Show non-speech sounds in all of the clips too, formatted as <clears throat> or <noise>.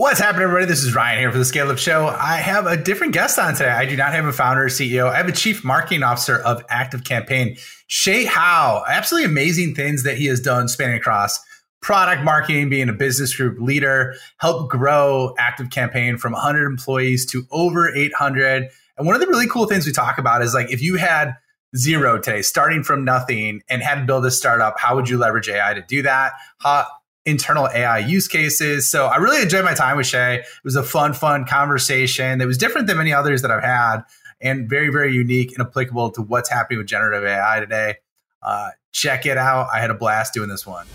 What's happening, everybody? This is Ryan here for the Scale Up Show. I have a different guest on today. I do not have a founder or CEO. I have a chief marketing officer of ActiveCampaign, Shay Howe. Absolutely amazing things that he has done spanning across product marketing, being a business group leader, helped grow ActiveCampaign from 100 employees to over 800. And one of the really cool things we talk about is like if you had zero today, starting from nothing and had to build a startup, how would you leverage AI to do that? How, internal AI use cases. So I really enjoyed my time with Shay. It was a fun, fun conversation that was different than many others that I've had and very, very unique and applicable to what's happening with generative AI today. Uh, check it out. I had a blast doing this one.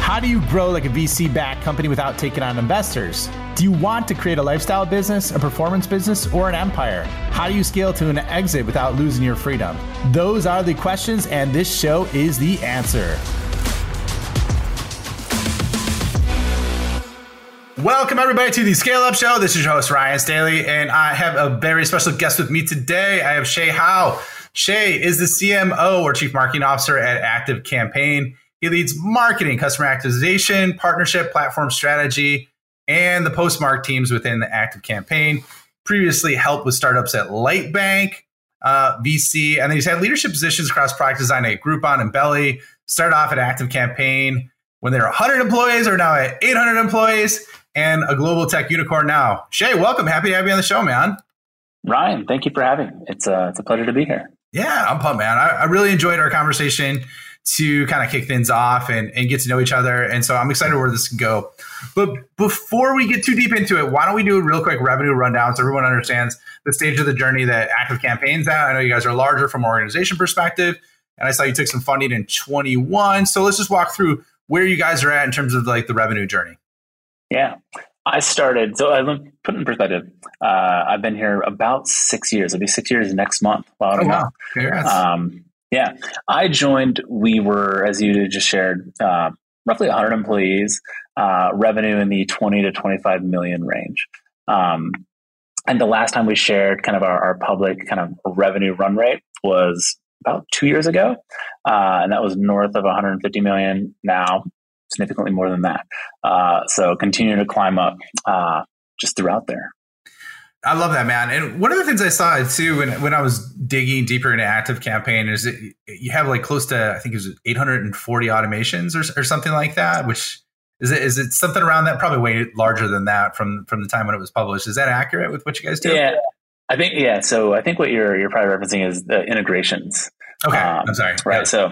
How do you grow like a VC backed company without taking on investors? Do you want to create a lifestyle business, a performance business, or an empire? How do you scale to an exit without losing your freedom? Those are the questions, and this show is the answer. Welcome, everybody, to the Scale Up Show. This is your host, Ryan Staley, and I have a very special guest with me today. I have Shay Howe. Shay is the CMO or Chief Marketing Officer at ActiveCampaign. He leads marketing, customer activation, partnership, platform strategy, and the postmark teams within the ActiveCampaign. Previously helped with startups at Lightbank, uh, VC, and then he's had leadership positions across product design at Groupon and Belly. Started off at ActiveCampaign when they were 100 employees, or now at 800 employees and a global tech unicorn now. Shay, welcome. Happy to have you on the show, man. Ryan, thank you for having me. It's a, uh, it's a pleasure to be here. Yeah, I'm pumped, man. I, I really enjoyed our conversation to kind of kick things off and, and get to know each other. And so I'm excited where this can go. But before we get too deep into it, why don't we do a real quick revenue rundown so everyone understands the stage of the journey that ActiveCampaigns at? I know you guys are larger from an organization perspective, and I saw you took some funding in 21. So let's just walk through where you guys are at in terms of like the revenue journey. Yeah. I started, so I put in perspective. Uh, I've been here about six years. It'll be six years next month. Wow. Oh, wow. Congrats. Um, yeah. I joined, we were, as you just shared, uh, roughly 100 employees, uh, revenue in the 20 to 25 million range. Um, and the last time we shared kind of our, our, public kind of revenue run rate was about two years ago. Uh, and that was north of 150 million now significantly more than that. Uh, so continue to climb up uh, just throughout there. I love that, man. And one of the things I saw too when, when I was digging deeper into ActiveCampaign is that you have like close to I think it was 840 automations or, or something like that. Which is it? Is it something around that? Probably way larger than that from from the time when it was published. Is that accurate with what you guys do? Yeah, I think yeah. So I think what you're you're probably referencing is the integrations. Okay, um, I'm sorry. Right. Yeah. So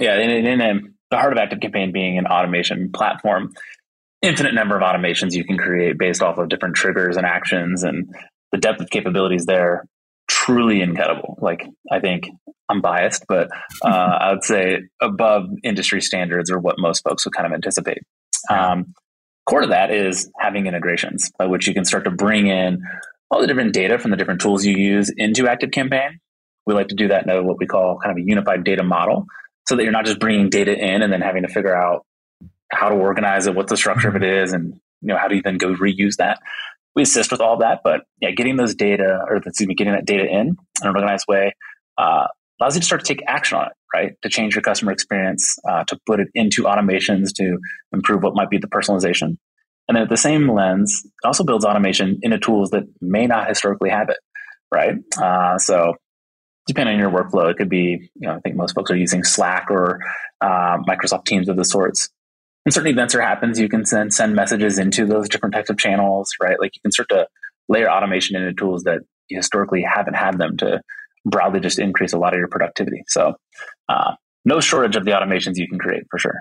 yeah, in, in, in the heart of ActiveCampaign being an automation platform, infinite number of automations you can create based off of different triggers and actions, and the depth of capabilities there truly incredible. Like I think I'm biased, but uh, I would say above industry standards or what most folks would kind of anticipate. Um, core to that is having integrations by which you can start to bring in all the different data from the different tools you use into ActiveCampaign. We like to do that in what we call kind of a unified data model so that you're not just bringing data in and then having to figure out how to organize it, what the structure of it is, and you know how do you then go reuse that. We assist with all that, but yeah, getting those data or excuse me, getting that data in in an organized way uh, allows you to start to take action on it, right? To change your customer experience, uh, to put it into automations to improve what might be the personalization. And then at the same lens, it also builds automation into tools that may not historically have it, right? Uh, so depending on your workflow, it could be, you know, I think most folks are using Slack or uh, Microsoft Teams of the sorts. And certain events are happens, you can send send messages into those different types of channels, right? Like you can start to layer automation into tools that you historically haven't had them to broadly just increase a lot of your productivity. So, uh, no shortage of the automations you can create for sure.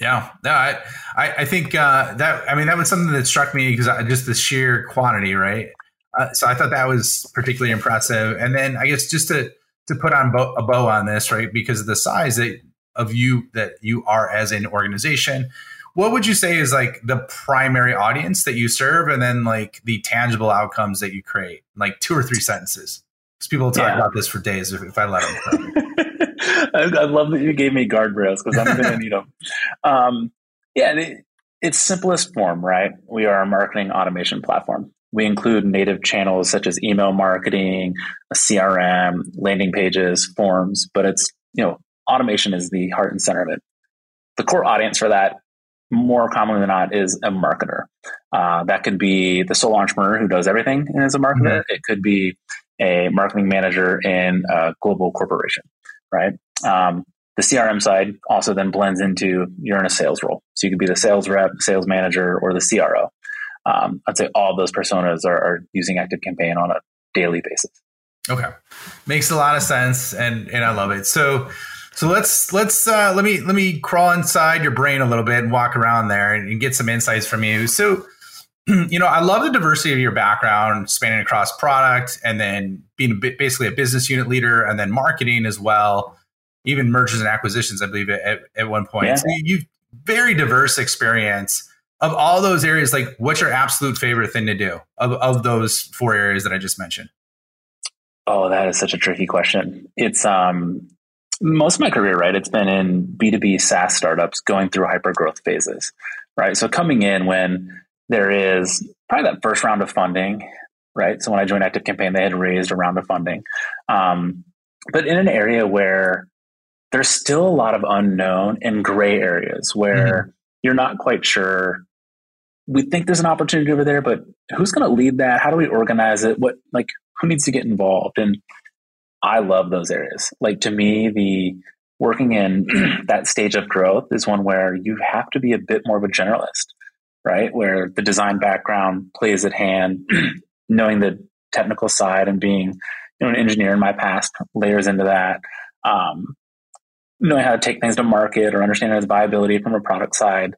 Yeah, no, I, I, think uh, that I mean that was something that struck me because just the sheer quantity, right? Uh, so I thought that was particularly impressive. And then I guess just to to put on bo- a bow on this, right, because of the size that, of you that you are as an organization, what would you say is like the primary audience that you serve, and then like the tangible outcomes that you create, like two or three sentences? Because people talk yeah. about this for days if, if I let them. <laughs> I, I, love that you gave me guardrails because I'm going to need them. Um, yeah, it, its simplest form, right? We are a marketing automation platform. We include native channels such as email marketing, a CRM, landing pages, forms, but it's, you know, automation is the heart and center of it. The core audience for that more commonly than not is a marketer. Uh, that could be the sole entrepreneur who does everything and is a marketer. Mm-hmm. It could be a marketing manager in a global corporation, right? Um, the CRM side also then blends into you're in a sales role. So you could be the sales rep, sales manager, or the CRO. Um, I'd say all those personas are, are using ActiveCampaign on a daily basis. Okay, makes a lot of sense, and and I love it. So so let's let's uh, let me let me crawl inside your brain a little bit and walk around there and, and get some insights from you. So <clears throat> you know, I love the diversity of your background, spanning across product and then being a bit, basically a business unit leader and then marketing as well, even mergers and acquisitions, I believe at, at one point. Yeah. So you've very diverse experience of all those areas. Like, what's your absolute favorite thing to do of, of those four areas that I just mentioned? Oh, that is such a tricky question. It's um, most of my career, right? It's been in B2B SaaS startups going through hyper growth phases, right? So coming in when there is probably that first round of funding, right? So when I joined ActiveCampaign, they had raised a round of funding. Um, but in an area where there's still a lot of unknown and gray areas where mm-hmm. you're not quite sure. We think there's an opportunity over there, but who's going to lead that? How do we organize it? What, like, who needs to get involved? And I love those areas. Like, to me, the working in <clears throat> that stage of growth is one where you have to be a bit more of a generalist right? Where the design background plays at hand, <clears throat> knowing the technical side and being you know, an engineer in my past layers into that. Um, knowing how to take things to market or understanding its viability from a product side.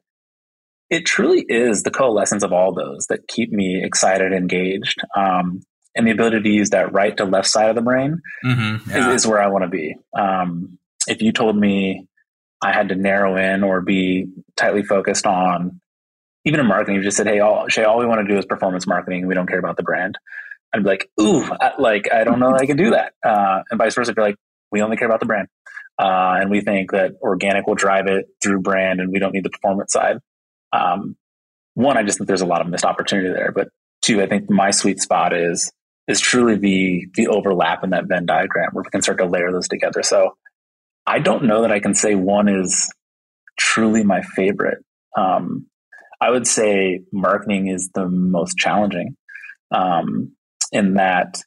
It truly is the coalescence of all those that keep me excited, engaged, um, and the ability to use that right to left side of the brain mm-hmm, yeah. is, is, where I want to be. Um, if you told me I had to narrow in or be tightly focused on even in marketing, you just said, "Hey, all Shay, all we want to do is performance marketing. We don't care about the brand." I'd be like, "Ooh, I, like I don't know I can do that," uh, and vice versa. If you're like, "We only care about the brand," uh, and we think that organic will drive it through brand, and we don't need the performance side. Um, one, I just think there's a lot of missed opportunity there. But two, I think my sweet spot is is truly the the overlap in that Venn diagram where we can start to layer those together. So I don't know that I can say one is truly my favorite. Um, I would say marketing is the most challenging um, in that.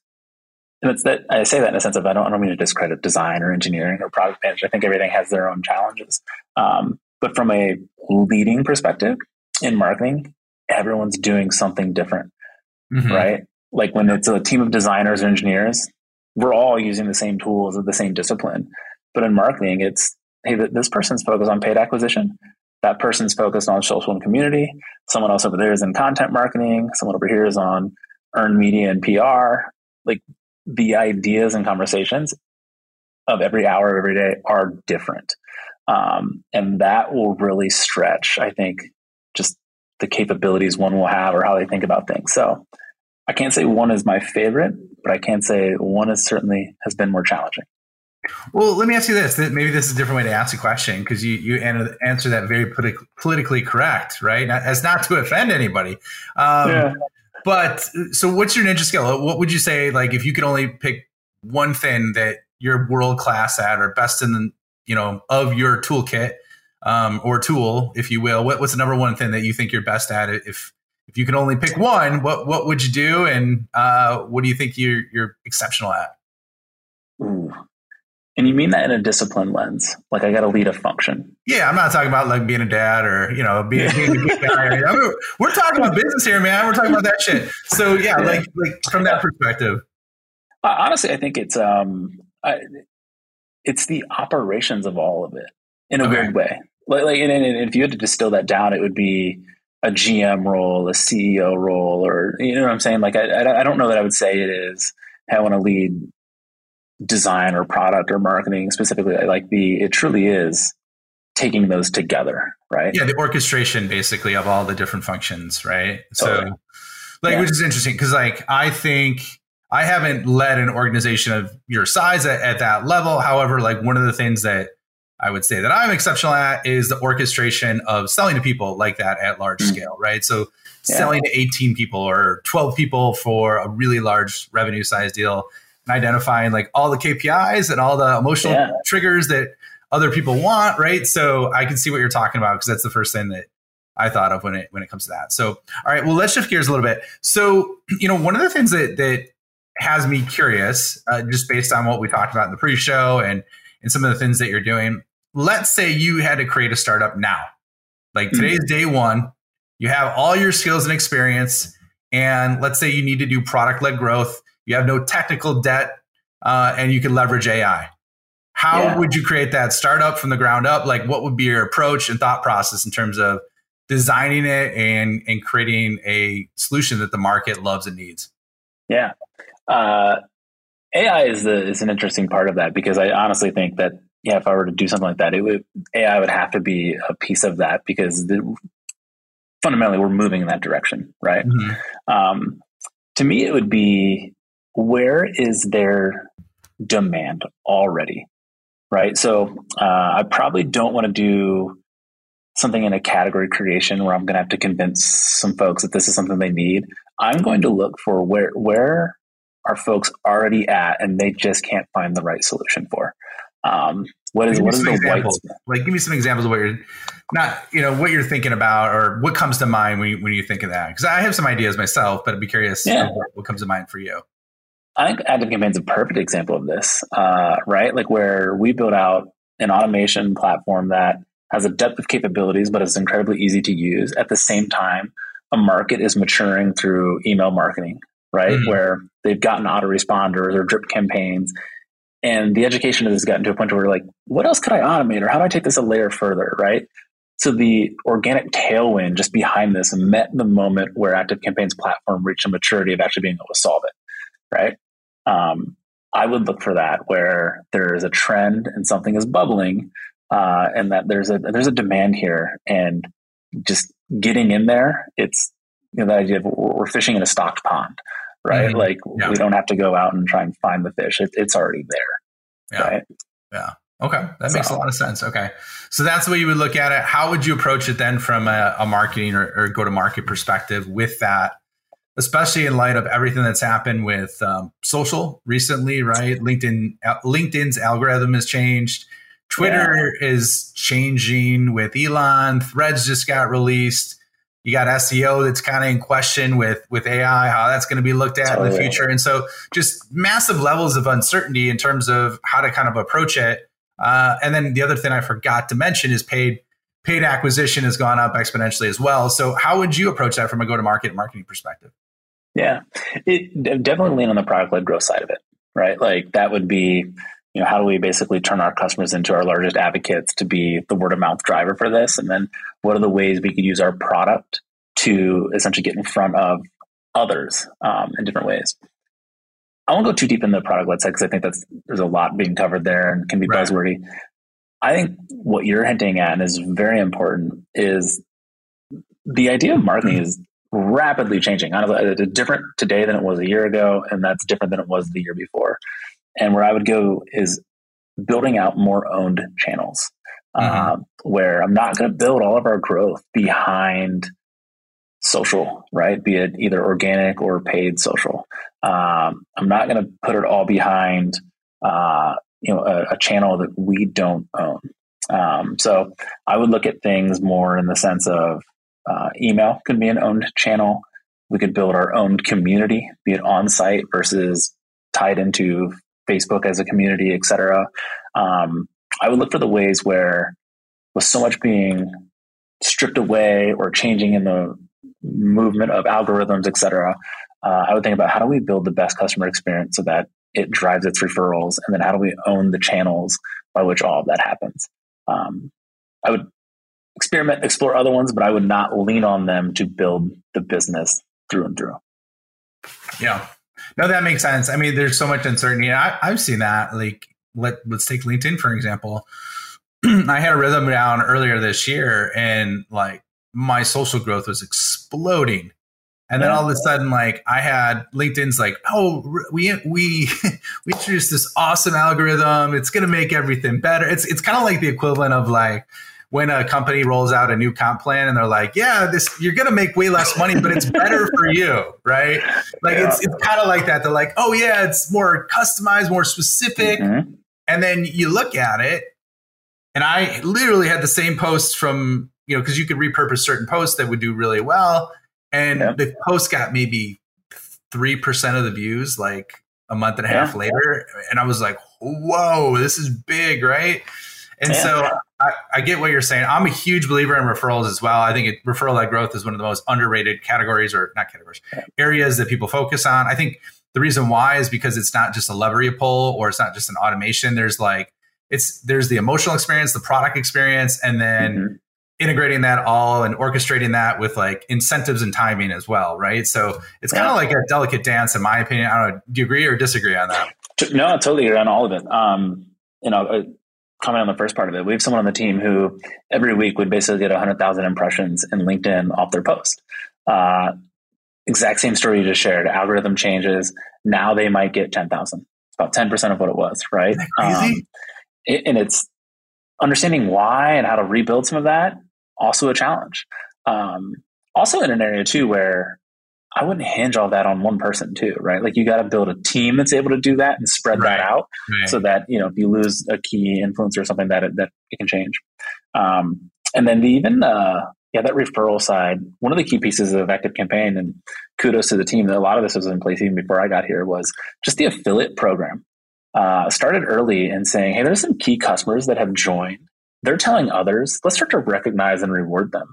And it's that I say that in a sense of I don't, I don't mean to discredit design or engineering or product management. I think everything has their own challenges. Um, but from a leading perspective in marketing, everyone's doing something different, mm-hmm. right? Like when it's a team of designers or engineers, we're all using the same tools of the same discipline. But in marketing, it's hey, this person's focused on paid acquisition that person's focused on social and community. Someone else over there is in content marketing. Someone over here is on earned media and PR. Like the ideas and conversations of every hour of every day are different. Um, and that will really stretch, I think, just the capabilities one will have or how they think about things. So I can't say one is my favorite, but I can say one is certainly has been more challenging. Well, let me ask you this. Maybe this is a different way to ask the question because you, you answer that very politi- politically correct, right? As not to offend anybody. Um, yeah. But so what's your ninja skill? What would you say, like, if you could only pick one thing that you're world class at or best in the, you know, of your toolkit um, or tool, if you will, what, what's the number one thing that you think you're best at? If, if you can only pick one, what, what would you do? And uh, what do you think you're, you're exceptional at? Ooh. And you mean that in a discipline lens? Like I got to lead a function? Yeah, I'm not talking about like being a dad or you know being, being a good guy. <laughs> I mean, we're talking about business here, man. We're talking about that shit. So yeah, yeah. like like from that perspective. Honestly, I think it's um, I, it's the operations of all of it in a okay. weird way. Like, like and, and if you had to distill that down, it would be a GM role, a CEO role, or you know what I'm saying. Like I, I don't know that I would say it is. I want to lead design or product or marketing specifically like the it truly is taking those together right yeah the orchestration basically of all the different functions right totally. so like yeah. which is interesting because like i think i haven't led an organization of your size at, at that level however like one of the things that i would say that i'm exceptional at is the orchestration of selling to people like that at large mm-hmm. scale right so yeah. selling to 18 people or 12 people for a really large revenue size deal and identifying like all the KPIs and all the emotional yeah. triggers that other people want, right? So I can see what you're talking about because that's the first thing that I thought of when it when it comes to that. So, all right, well, let's shift gears a little bit. So, you know, one of the things that that has me curious, uh, just based on what we talked about in the pre-show and and some of the things that you're doing. Let's say you had to create a startup now, like mm-hmm. today's day one. You have all your skills and experience, and let's say you need to do product-led growth. You have no technical debt, uh, and you can leverage AI. How yeah. would you create that startup from the ground up? Like, what would be your approach and thought process in terms of designing it and and creating a solution that the market loves and needs? Yeah, uh, AI is the is an interesting part of that because I honestly think that yeah, if I were to do something like that, it would AI would have to be a piece of that because the, fundamentally we're moving in that direction, right? Mm-hmm. Um, to me, it would be where is there demand already, right? So uh, I probably don't want to do something in a category creation where I'm going to have to convince some folks that this is something they need. I'm going to look for where where are folks already at and they just can't find the right solution for? Um, what is what is the examples. white? Like, give me some examples of what you're not, you know, what you're thinking about, or what comes to mind when you, when you think of that. Because I have some ideas myself, but I'd be curious yeah. what, what, comes to mind for you. I think ActiveCampaign is a perfect example of this, uh, right? Like where we build out an automation platform that has a depth of capabilities, but is incredibly easy to use. At the same time, a market is maturing through email marketing, right? Mm-hmm. Where they've gotten autoresponders or drip campaigns. And the education has gotten to a point where we're like, what else could I automate or how do I take this a layer further, right? So the organic tailwind just behind this met the moment where ActiveCampaign's platform reached a maturity of actually being able to solve it, right? Um, I would look for that where there is a trend and something is bubbling, uh, and that there's a there's a demand here, and just getting in there, it's you know the idea of we're fishing in a stocked pond, right? Mm-hmm. Like yeah. we don't have to go out and try and find the fish; it, it's already there, yeah. right? Yeah. Okay, that so. makes a lot of sense. Okay, so that's the way you would look at it. How would you approach it then, from a, a marketing or, or go to market perspective, with that, especially in light of everything that's happened with um, social recently? Right, LinkedIn LinkedIn's algorithm has changed. Twitter yeah. is changing with Elon. Threads just got released you got SEO that's kind of in question with with AI, how that's going to be looked at totally. in the future, and so just massive levels of uncertainty in terms of how to kind of approach it. Uh, and then the other thing I forgot to mention is paid paid acquisition has gone up exponentially as well. So how would you approach that from a go to market marketing perspective? Yeah, it definitely lean on the product led growth side of it, right? Like that would be you know, how do we basically turn our customers into our largest advocates to be the word of mouth driver for this? And then what are the ways we could use our product to essentially get in front of others um, in different ways? I won't go too deep in the product led side because I think that's there's a lot being covered there and can be right. buzzwordy. I think what you're hinting at and is very important is the idea of marketing is rapidly changing. Honestly, it's different today than it was a year ago, and that's different than it was the year before. And where I would go is building out more owned channels, mm-hmm. uh, where I'm not going to build all of our growth behind social, right? Be it either organic or paid social. Um, I'm not going to put it all behind, uh, you know, a, a, channel that we don't own. Um, so I would look at things more in the sense of uh, email could be an owned channel. We could build our own community, be it on site versus tied into Facebook as a community, et cetera. Um, I would look for the ways where, with so much being stripped away or changing in the movement of algorithms, et cetera, uh, I would think about how do we build the best customer experience so that it drives its referrals, and then how do we own the channels by which all of that happens. Um, I would experiment, explore other ones, but I would not lean on them to build the business through and through. Yeah, no, that makes sense. I mean, there's so much uncertainty. I, have seen that. Like, let let's take LinkedIn for example. <clears throat> I had a rhythm down earlier this year, and like my social growth was exploding. And then all of a sudden, like I had LinkedIn's like, oh, we we <laughs> we introduced this awesome algorithm. It's gonna make everything better. It's it's kind of like the equivalent of like when a company rolls out a new comp plan and they're like, yeah, this you're gonna make way less money, but it's better for you, <laughs> right? Like yeah. it's it's kind of like that. They're like, oh yeah, it's more customized, more specific. Mm-hmm. And then you look at it, and I literally had the same post from you know, because you could repurpose certain posts that would do really well. And yeah. the post got maybe 3% of the views like a month and a half yeah. later. And I was like, whoa, this is big, right? And yeah. so I, I, get what you're saying. I'm a huge believer in referrals as well. I think it, referral led growth is one of the most underrated categories, or not categories, areas that people focus on. I think the reason why is because it's not just a lever you pull, or it's not just an automation. There's like it's there's the emotional experience, the product experience, and then mm-hmm. integrating that all and orchestrating that with like incentives and timing as well, right? So it's kind of like a delicate dance, in my opinion. I don't know. Do you agree or disagree on that? No, I totally agree on all of it. Um, you know, uh, comment on the first part of it. We have someone on the team who every week would basically get 100,000 impressions in LinkedIn off their post. Uh, exact same story you just shared. Algorithm changes. Now they might get 10,000. It's about 10% of what it was, right? Um, it, and it's understanding why and how to rebuild some of that. Also a challenge. Um, also in an area too where I wouldn't hinge all that on one person too, right? Like you got to build a team that's able to do that and spread right. that out right. so that, you know, if you lose a key influencer or something that, it, that it can change. Um, and then the, even, uh, yeah, that referral side, one of the key pieces of ActiveCampaign and kudos to the team that a lot of this was in place even before I got here was just the affiliate program. Uh, started early and saying, hey, there's some key customers that have joined. They're telling others, let's start to recognize and reward them.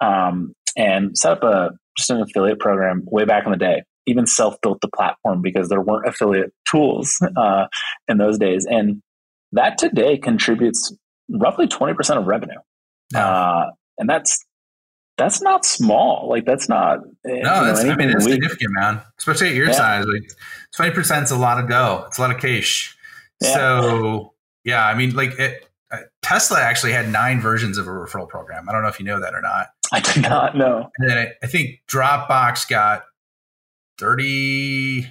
Um, and set up a an affiliate program way back in the day. Even self built the platform because there weren't affiliate tools <laughs> uh, in those days, and that today contributes roughly twenty percent of revenue, uh, and that's that's not small. Like that's not eh, no. That's, know, I mean, it's significant, man. Especially at your yeah. size, like twenty percent is a lot of go. It's a lot of cash. Yeah. So yeah, I mean, like it, uh, Tesla actually had nine versions of a referral program. I don't know if you know that or not. <laughs> I did not know. And then I, I think Dropbox got 30,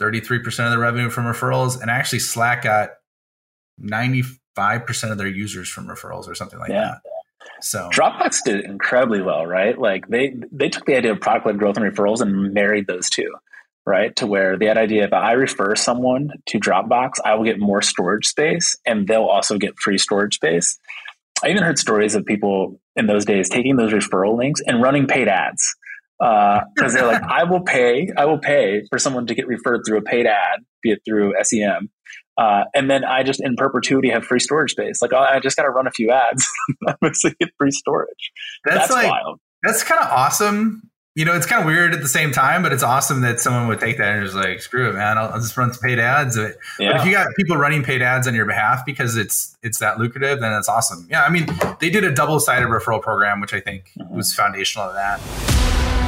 33% of the revenue from referrals. And actually, Slack got 95% of their users from referrals or something like yeah. that. So Dropbox did incredibly well, right? Like they they took the idea of product led growth and referrals and married those two, right? To where they had idea if I refer someone to Dropbox, I will get more storage space and they'll also get free storage space. I even heard stories of people in those days taking those referral links and running paid ads because uh, they're like, I will pay, I will pay for someone to get referred through a paid ad, be it through SEM, uh, and then I just in perpetuity have free storage space. Like I just got to run a few ads, <laughs> I basically get free storage. That's, that's like, wild. That's kind of awesome you know, it's kind of weird at the same time, but it's awesome that someone would take that and just like, screw it, man. I'll, I'll just run some paid ads. But, yeah. but if you got people running paid ads on your behalf because it's it's that lucrative, then it's awesome. Yeah, I mean, they did a double sided referral program, which I think mm-hmm. was foundational to that.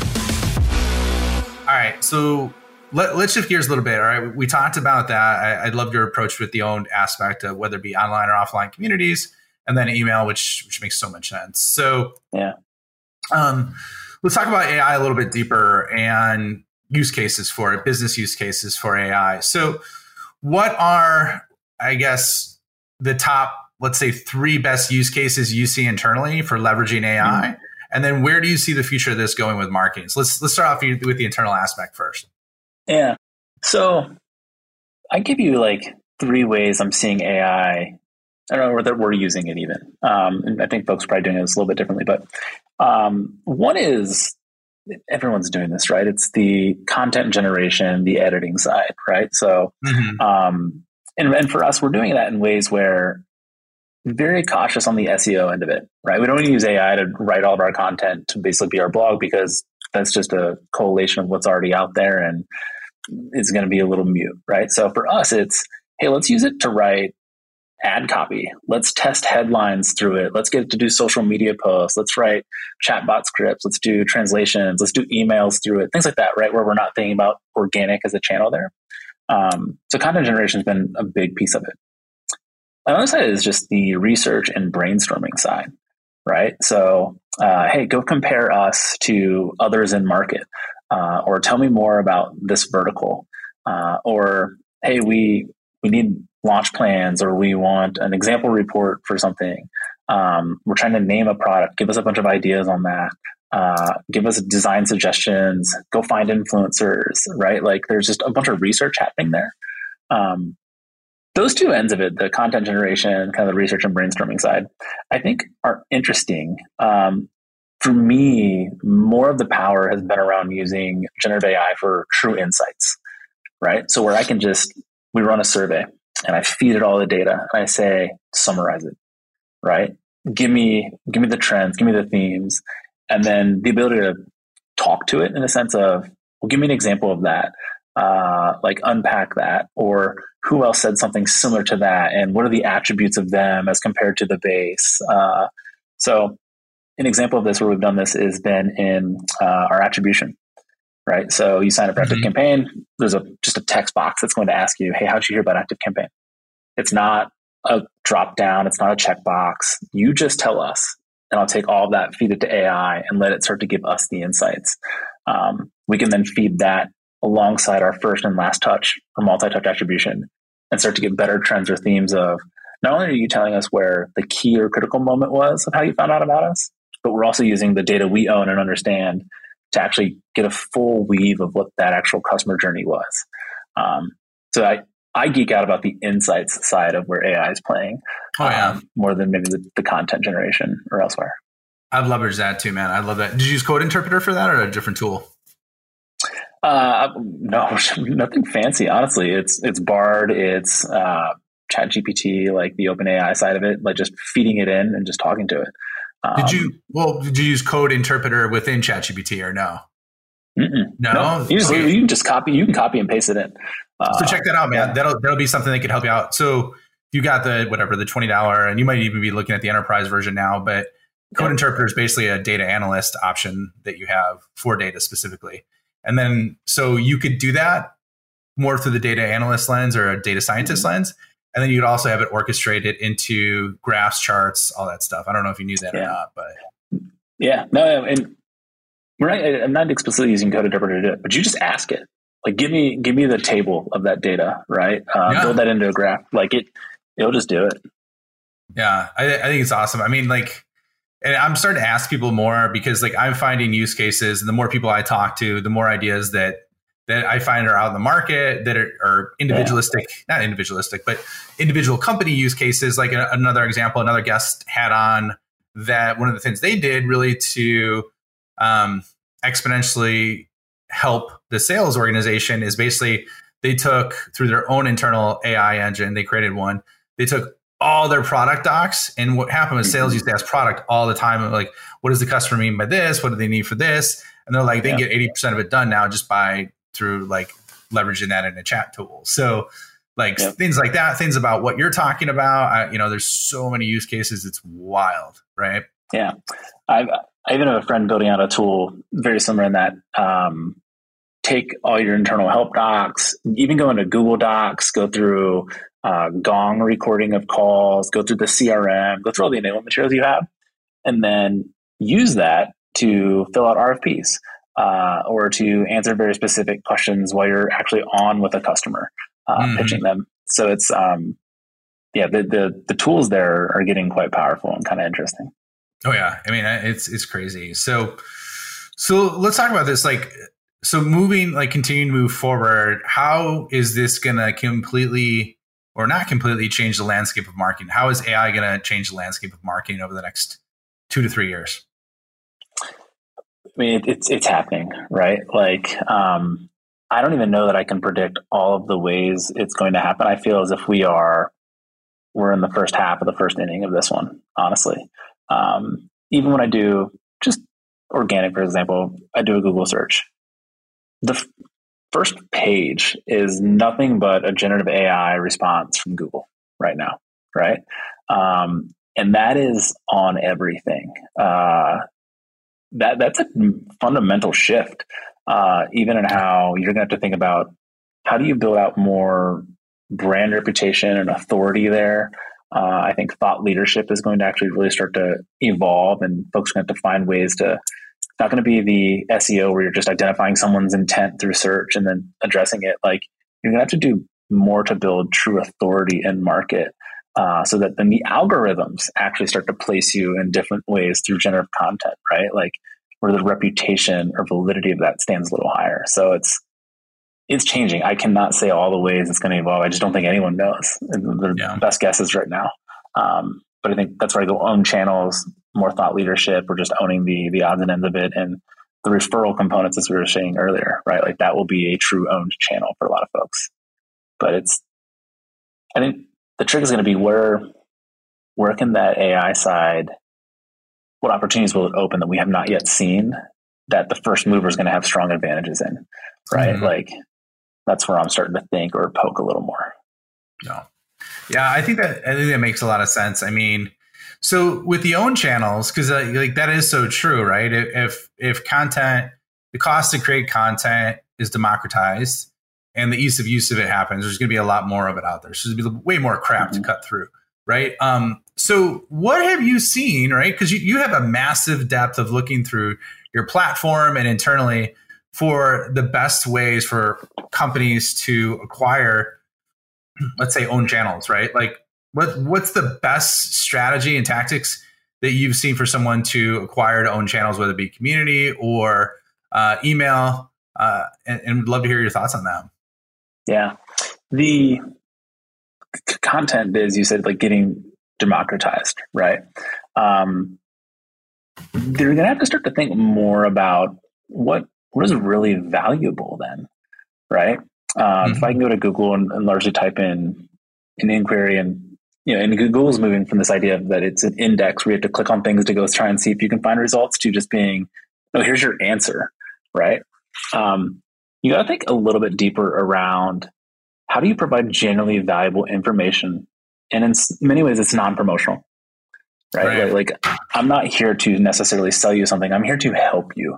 Right, so let, us shift gears a little bit. All right, we talked about that. I, I love your approach with the owned aspect of whether it be online or offline communities, and then email, which which makes so much sense. So yeah, um, let's talk about AI a little bit deeper and use cases for it, business use cases for AI. So, what are I guess the top, let's say, three best use cases you see internally for leveraging AI? Mm-hmm and then where do you see the future of this going with marketing? So let's let's start off with the internal aspect first. Yeah. So I give you like three ways I'm seeing AI. I don't know whether we're using it even. Um, and I think folks are probably doing this a little bit differently. But um, one is everyone's doing this, right? It's the content generation, the editing side, right? So, mm-hmm. um, and, and for us, we're doing that in ways where very cautious on the SEO end of it, right? We don't use AI to write all of our content to basically be our blog because that's just a collation of what's already out there and it's going to be a little mute, right? So for us, it's, hey, let's use it to write ad copy. Let's test headlines through it. Let's get it to do social media posts. Let's write chatbot scripts. Let's do translations. Let's do emails through it. Things like that, right? Where we're not thinking about organic as a channel there. Um, so content generation has been a big piece of it. Another side is just the research and brainstorming side, right? So, uh, hey, go compare us to others in market, uh, or tell me more about this vertical, uh, or hey, we we need launch plans or we want an example report for something. Um, we're trying to name a product. Give us a bunch of ideas on that. Uh, give us design suggestions. Go find influencers, right? Like there's just a bunch of research happening there. Um, those two ends of it, the content generation, kind of the research and brainstorming side, I think are interesting. Um, for me, more of the power has been around using generative AI for true insights, right? So where I can just, we run a survey and I feed it all the data and I say, summarize it, right? Give me, give me the trends, give me the themes, and then the ability to talk to it in the sense of, well, give me an example of that, uh, like unpack that, or who else said something similar to that, and what are the attributes of them as compared to the base. Uh, so, an example of this where we've done this has been in uh, our attribution right? So you sign up for Active mm-hmm. Campaign. There's a just a text box that's going to ask you, "Hey, how'd you hear about ActiveCampaign?" It's not a drop down. It's not a checkbox. You just tell us, and I'll take all of that, feed it to AI, and let it start to give us the insights. Um, we can then feed that alongside our first and last touch or multi-touch attribution, and start to get better trends or themes of not only are you telling us where the key or critical moment was of how you found out about us, but we're also using the data we own and understand to actually get a full weave of what that actual customer journey was. Um, so I, I geek out about the insights side of where AI is playing oh, yeah. um, more than maybe the, the, content generation or elsewhere. I've leveraged that too, man. I love that. Did you use Code Interpreter for that or a different tool? Uh, no, <laughs> nothing fancy. Honestly, it's it's Bard, it's uh, ChatGPT, like the OpenAI side of it, like just feeding it in and just talking to it. Um, did you well? Did you use Code Interpreter within ChatGPT or no? No, no. You, just, you, can just copy. You can copy and paste it in. Uh, so check that out, man. Yeah. That'll that'll be something that could help you out. So you got the whatever the twenty dollar, and you might even be looking at the enterprise version now. But Code yeah. Interpreter is basically a data analyst option that you have for data specifically, and then so you could do that more through the data analyst lens or a data scientist mm-hmm. lens and then you could also have it orchestrated into graphs, charts, all that stuff. I don't know if you knew that yeah. or not, but yeah, no, and we're not, I'm not explicitly using code interpreter to do it, but you just ask it. Like, give me give me the table of that data, right? Uh, yeah. Build that into a graph. Like it, it'll just do it. Yeah, I, I think it's awesome. I mean, like, and I'm starting to ask people more because, like, I'm finding use cases, and the more people I talk to, the more ideas that that I find are out in the market that are, are individualistic, yeah. not individualistic, but individual company use cases. Like a, another example, another guest had on that one of the things they did really to um, exponentially help the sales organization is basically they took through their own internal AI engine, they created one. They took all their product docs. And what happened was sales used to ask product all the time. Like, what does the customer mean by this? What do they need for this? And they're like, they yeah. get 80% of it done now just by through like leveraging that in a chat tool. So like things like that, things about what you're talking about. I, you know, there's so many use cases. It's wild, right? Yeah, I've I even have a friend building out a tool very similar in that. Um, take all your internal help docs, even go into Google Docs, go through uh, Gong recording of calls, go through the CRM, go through all the enablement materials you have, and then use that to fill out RFPs uh, or to answer very specific questions while you're actually on with a customer, uh, mm-hmm. pitching them. So it's, um, yeah, the, the, the tools there are getting quite powerful and kind of interesting. Oh yeah, I mean it's it's crazy. So so let's talk about this. Like so, moving like continuing to move forward. How is this going to completely or not completely change the landscape of marketing? How is AI going to change the landscape of marketing over the next two to three years? I mean, it's it's happening, right? Like, um, I don't even know that I can predict all of the ways it's going to happen. I feel as if we are we're in the first half of the first inning of this one. Honestly, um, even when I do just organic, for example, I do a Google search. The first page is nothing but a generative AI response from Google right now. right? Um, and that is on everything. Uh, that that's a fundamental shift, uh, even in how you're going to have to think about how do you build out more brand reputation and authority there. Uh, I think thought leadership is going to actually really start to evolve, and folks are going to have to find ways to. Not going to be the SEO where you're just identifying someone's intent through search and then addressing it. Like you're going to have to do more to build true authority in market. Uh, so that then the algorithms actually start to place you in different ways through generative content, right? Like where the reputation or validity of that stands a little higher. So it's it's changing. I cannot say all the ways it's going to evolve. I just don't think anyone knows. The yeah. best guesses right now. Um, but I think that's where I go own channels, more thought leadership, or just owning the the odds and ends of it, and the referral components, as we were saying earlier, right? Like that will be a true owned channel for a lot of folks. But it's, I think the trick is going to be where where can that AI side, what opportunities will it open that we have not yet seen that the first mover is going to have strong advantages in, right? Mm-hmm. Like that's where I'm starting to think or poke a little more. No. Yeah, I think that I think that makes a lot of sense. I mean, so with the own channels, because uh, like that is so true, right? If if content, the cost to create content is democratized, and the ease of use of it happens, there's going to be a lot more of it out there. So there's going to be way more crap mm-hmm. to cut through, right? Um, so what have you seen, right? Because you, you have a massive depth of looking through your platform and internally for the best ways for companies to acquire, let's say, own channels, right? Like, what what's the best strategy and tactics that you've seen for someone to acquire to own channels, whether it be community or uh, email? Uh, and, and would love to hear your thoughts on that. Yeah. The content is, you said, like getting democratized, right? Um, they're going to have to start to think more about what what is really valuable then, right? Um, mm-hmm. If I can go to Google and, and, largely type in an inquiry and you know, and Google's moving from this idea that it's an index where you have to click on things to go try and see if you can find results to just being, oh, here's your answer, right? Um, you got to think a little bit deeper around how do you provide genuinely valuable information? And in many ways, it's non promotional, right? right? Like, like, I'm not here to necessarily sell you something, I'm here to help you,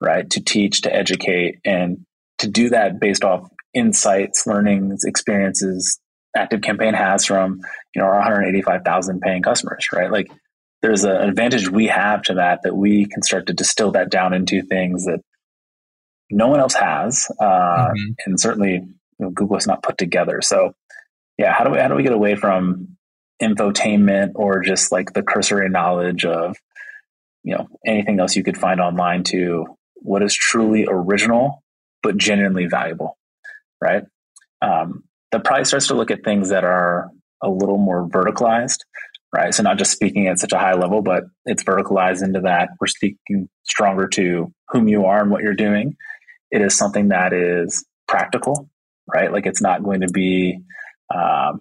right? To teach, to educate, and to do that based off insights, learnings, experiences ActiveCampaign has from you know our 185,000 paying customers, right? Like there's an advantage we have to that that we can start to distill that down into things that no one else has, uh, mm-hmm. and certainly you know, Google has not put together. So, yeah, how do we how do we get away from infotainment or just like the cursory knowledge of you know anything else you could find online to what is truly original but genuinely valuable, right? Um, that probably starts to look at things that are a little more verticalized, right? So not just speaking at such a high level, but it's verticalized into that we're speaking stronger to whom you are and what you're doing, it is something that is practical, right? Like it's not going to be um,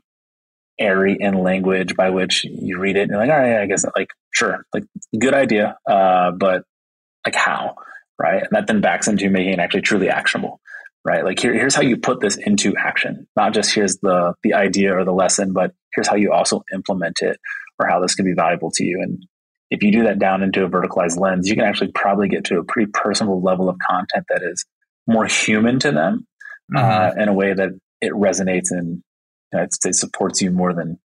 airy in language by which you read it and you're like, all right, I guess like sure, like good idea, uh, but like how, right? And that then backs into making it actually truly actionable, right? Like here, here's how you put this into action. Not just here's the the idea or the lesson, but here's how you also implement it or how this can be valuable to you. And if you do that down into a verticalized lens, you can actually probably get to a pretty personal level of content that is more human to them uh, mm-hmm. uh, in a way that it resonates and you know, it supports you more than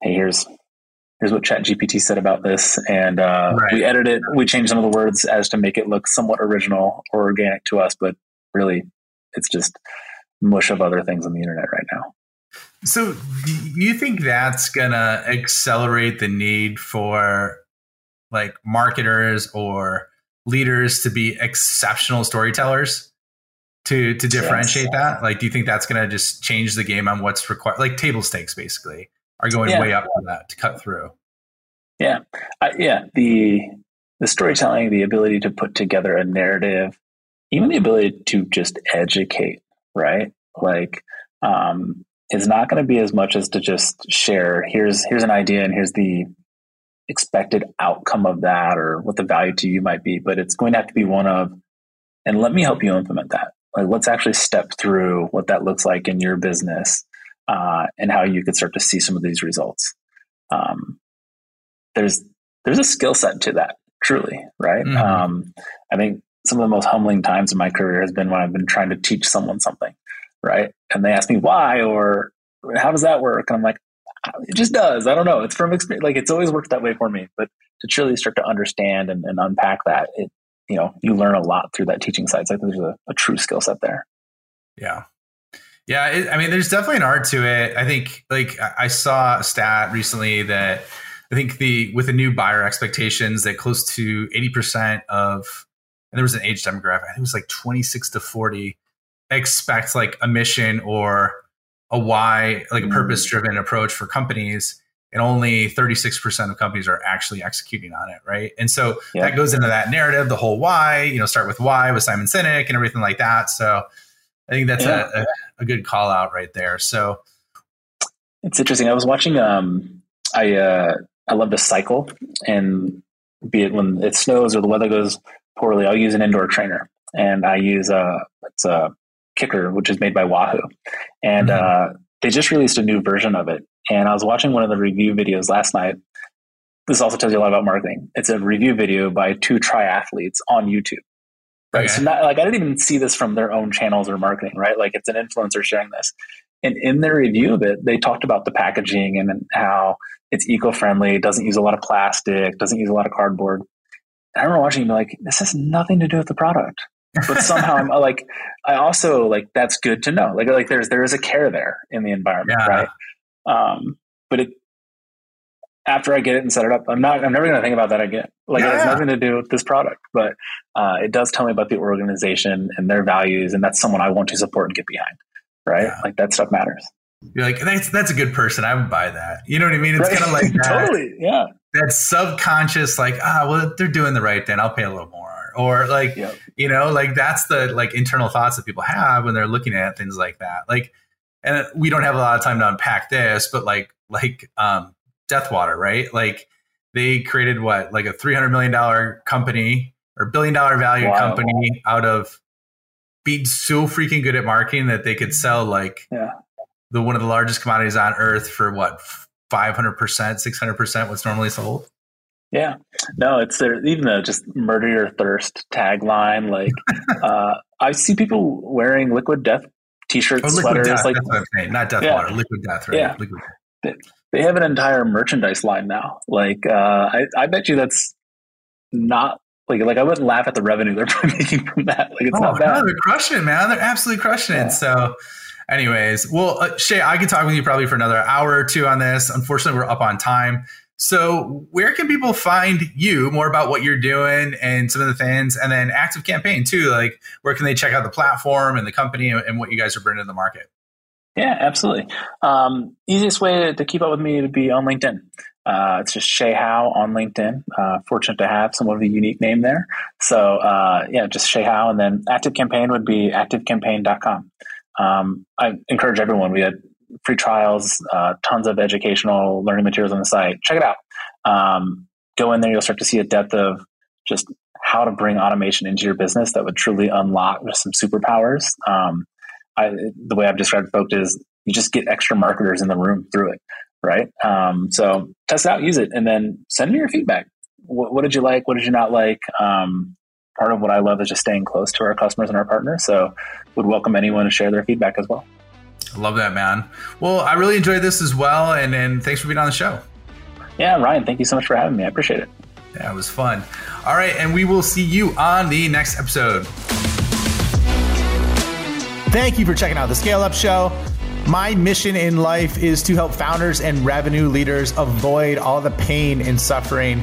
hey here's here's what ChatGPT said about this and uh, right. we edited it we changed some of the words as to make it look somewhat original or organic to us but really it's just mush of other things on the internet right now so do you think that's gonna accelerate the need for like marketers or leaders to be exceptional storytellers to to differentiate yes. that? Like, do you think that's going to just change the game on what's required? Like table stakes, basically, are going yeah. way up for that to cut through. Yeah, uh, yeah. The the storytelling, the ability to put together a narrative, even the ability to just educate, right? Like, um, it's not going to be as much as to just share. Here's here's an idea, and here's the expected outcome of that, or what the value to you might be. But it's going to have to be one of, and let me help you implement that like let's actually step through what that looks like in your business uh, and how you could start to see some of these results. Um, there's there's a skill set to that, truly, right? Mm-hmm. Um, I think some of the most humbling times in my career has been when I've been trying to teach someone something, right? And they ask me why or how does that work? And I'm like, it just does. I don't know. It's from experience. Like it's always worked that way for me. But to truly start to understand and, and unpack that, it you know you learn a lot through that teaching side. So I think there's a, a true skill set there. Yeah. Yeah, it, I mean, there's definitely an art to it. I think, like, I saw a stat recently that I think the with the new buyer expectations that close to 80% of, and there was an age demographic, I think it was like 26 to 40, expect like a mission or a why, like a mm. purpose driven approach for companies. And only 36% of companies are actually executing on it. Right. And so yeah. that goes into that narrative, the whole why, you know, start with why with Simon Sinek and everything like that. So I think that's yeah. a, a, a, good call out right there. So it's interesting. I was watching, um, I, uh, I love to cycle and be it when it snows or the weather goes poorly, I'll use an indoor trainer and I use a, it's a KICKR, which is made by Wahoo. And mm-hmm. uh, they just released a new version of it. And I was watching one of the review videos last night. This also tells you a lot about marketing. It's a review video by two triathletes on YouTube. Right. Okay. So not like I didn't even see this from their own channels or marketing, right? Like it's an influencer sharing this. And in their review of it, they talked about the packaging and how it's eco-friendly, doesn't use a lot of plastic, doesn't use a lot of cardboard. I remember watching and be like, this has nothing to do with the product but somehow I'm <laughs> like, I also like that's good to know. Like, like there's there is a care there in the environment, yeah. right? Um, but it after I get it and set it up, I'm not I'm never going to think about that again. Like yeah. it has nothing to do with this product, but uh, it does tell me about the organization and their values, and that's someone I want to support and get behind, right? Yeah. Like that stuff matters. You're like that's that's a good person. I would buy that. You know what I mean? It's right. kind of like <laughs> totally, yeah. That subconscious, like ah, well, they're doing the right thing. I'll pay a little more or like yep. you know like that's the like internal thoughts that people have when they're looking at things like that like and we don't have a lot of time to unpack this but like like um deathwater right like they created what like a 300 million dollar company or billion dollar value wow. company out of being so freaking good at marketing that they could sell like yeah. the one of the largest commodities on earth for what 500% 600% what's normally sold yeah, no, it's there. Even the just "murder your thirst" tagline. Like, <laughs> uh, I see people wearing liquid death t-shirts, oh, sweaters. Death, like, not death yeah. water, liquid death, right? Yeah. Liquid. They, they have an entire merchandise line now. Like, uh, I, I bet you that's not like like I wouldn't laugh at the revenue they're <laughs> making from that. Like, it's oh, not bad. No, they're crushing it, man. They're absolutely crushing yeah. it. So. Anyways, well, uh, Shay, I could talk with you probably for another hour or two on this. Unfortunately, we're up on time. So, where can people find you more about what you're doing and some of the things, and then ActiveCampaign too? Like, where can they check out the platform and the company and what you guys are bringing to the market? Yeah, absolutely. Um, easiest way to keep up with me would be on LinkedIn. Uh, it's just Shay Howe on LinkedIn. Uh, fortunate to have somewhat of a unique name there. So, uh, yeah, just Shay Howe. And then ActiveCampaign would be activecampaign.com. Um, I encourage everyone. We had free trials, uh, tons of educational learning materials on the site. Check it out. Um, go in there, you'll start to see a depth of just how to bring automation into your business that would truly unlock some superpowers. Um, I, the way I've described folks is you just get extra marketers in the room through it, right? Um, so test it out, use it, and then send me your feedback. What, what did you like? What did you not like? Um, part of what I love is just staying close to our customers and our partners. So would welcome anyone to share their feedback as well. I love that, man. Well, I really enjoyed this as well, and and thanks for being on the show. Yeah, Ryan, thank you so much for having me. I appreciate it. Yeah, it was fun. All right, and we will see you on the next episode. Thank you for checking out the Scale Up Show. My mission in life is to help founders and revenue leaders avoid all the pain and suffering